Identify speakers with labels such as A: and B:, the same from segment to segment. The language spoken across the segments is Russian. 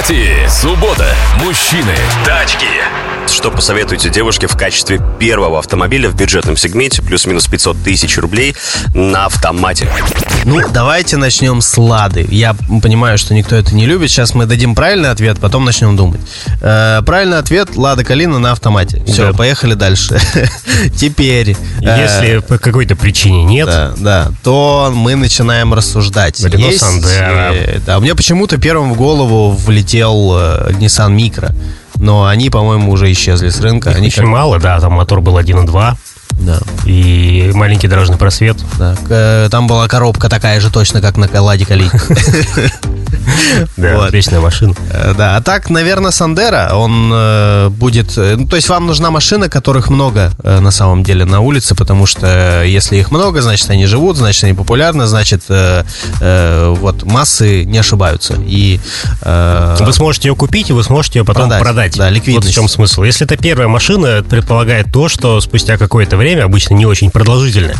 A: Автопати. Суббота. Мужчины. Тачки.
B: Что посоветуете девушке в качестве первого автомобиля в бюджетном сегменте плюс-минус 500 тысяч рублей на автомате?
C: Ну, давайте начнем с Лады. Я понимаю, что никто это не любит. Сейчас мы дадим правильный ответ, потом начнем думать. Э, правильный ответ Лада Калина на автомате. Все,
D: Да.
C: поехали дальше. Теперь. э,
D: Если по какой-то причине нет,
C: да, да, то мы начинаем рассуждать.
D: Рено
C: Есть,
D: Сандеро.
C: э, да, мне почему-то первым в голову влетел э, Nissan Micro. Но они, по-моему, уже исчезли с рынка.
D: их
C: Они
D: очень
C: как-
D: мало, да, там мотор был 1.2
C: да,
D: и маленький дорожный просвет.
C: да. Э, Там была коробка такая же точно, как на Ладе Калине.
D: Да,
C: Вот.
D: вечная машина.
C: Э, Да, а так, наверное, Сандера, он э, будет... э, Ну, то есть вам нужна машина, которых много э, на самом деле на улице, потому что э, если их много, значит, они живут, значит, они популярны, значит, э, э, вот массы не ошибаются. И... э,
D: Вы сможете ее купить, и вы сможете ее потом
C: Продать.
D: продать.
C: Да, ликвидность.
D: Вот в чем смысл. Если это первая машина, это предполагает то, что спустя какое-то время, обычно не очень продолжительное,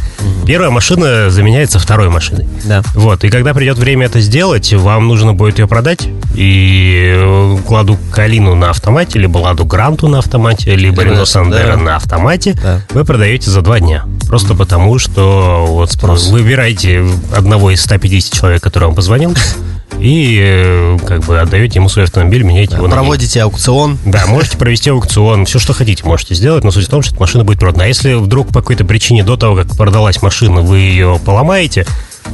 D: первая машина заменяется второй машиной.
C: Да.
D: Вот, и когда придет время это сделать, вам нужно будет ее продать. И э, Ладу Калину на автомате, либо Ладу Гранту на автомате, либо Рено Сандеро
C: Сандеро.
D: на автомате,
C: Да.
D: вы продаете за два дня. Просто потому, что вот выбираете одного из 150 человек, который вам позвонил, и э, как бы отдаете ему свой автомобиль, меняете его на.
C: Проводите аукцион.
D: Да, можете провести аукцион, все, что хотите, можете сделать, но суть в том, что эта машина будет продана. А если вдруг по какой-то причине до того, как продалась машина, вы ее поломаете,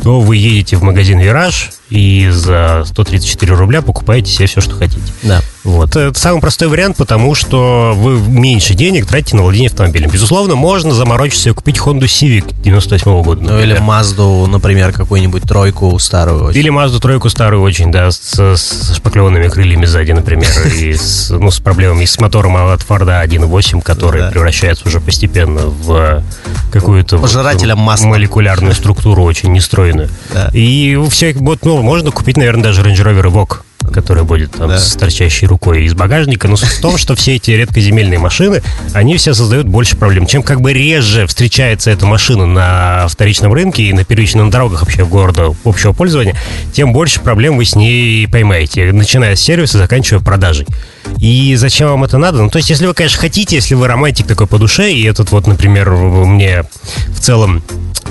D: то вы едете в магазин «Вираж» и за 134 рубля покупаете себе все, что хотите.
C: Да.
D: Вот. Это самый простой вариант, потому что вы меньше денег тратите на владение автомобилем. Безусловно, можно заморочиться и купить Honda Civic 98 года.
C: Ну, или
D: например.
C: Мазду, например, какую-нибудь тройку старую. очень.
D: Или Мазду тройку старую очень, да, с, с шпаклеванными крыльями сзади, например, и с, ну, с проблемами с мотором от Форда 1.8, который
C: Да.
D: превращается уже постепенно в какую-то вот,
C: Пожирателем масла.
D: молекулярную структуру очень нестройную.
C: Да.
D: И все, вот, ну, можно купить, наверное, даже Range Rover Evoque который будет там
C: Да.
D: с торчащей рукой из багажника. Но суть в том, что все эти редкоземельные машины, они все создают больше проблем. Чем как бы реже встречается эта машина на вторичном рынке и на первичных дорогах вообще в города общего пользования, тем больше проблем вы с ней поймаете, начиная с сервиса, заканчивая продажей. И зачем вам это надо? Ну, то есть, если вы, конечно, хотите, если вы романтик такой по душе, и этот вот, например, мне в целом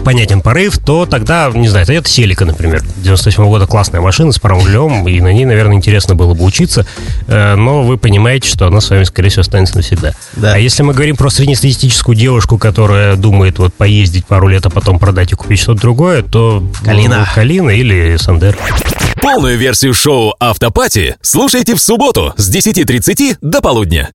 D: понятен порыв, то тогда, не знаю, Toyota Селика, например, 98 года классная машина с паром рулем, и на ней, наверное, интересно было бы учиться, э, но вы понимаете, что она с вами, скорее всего, останется навсегда.
C: Да.
D: А если мы говорим про среднестатистическую девушку, которая думает вот поездить пару лет, а потом продать и купить что-то другое, то...
C: Калина.
D: ну, Калина или Сандер.
A: Полную версию шоу «Автопати» слушайте в субботу с 10.30 до полудня.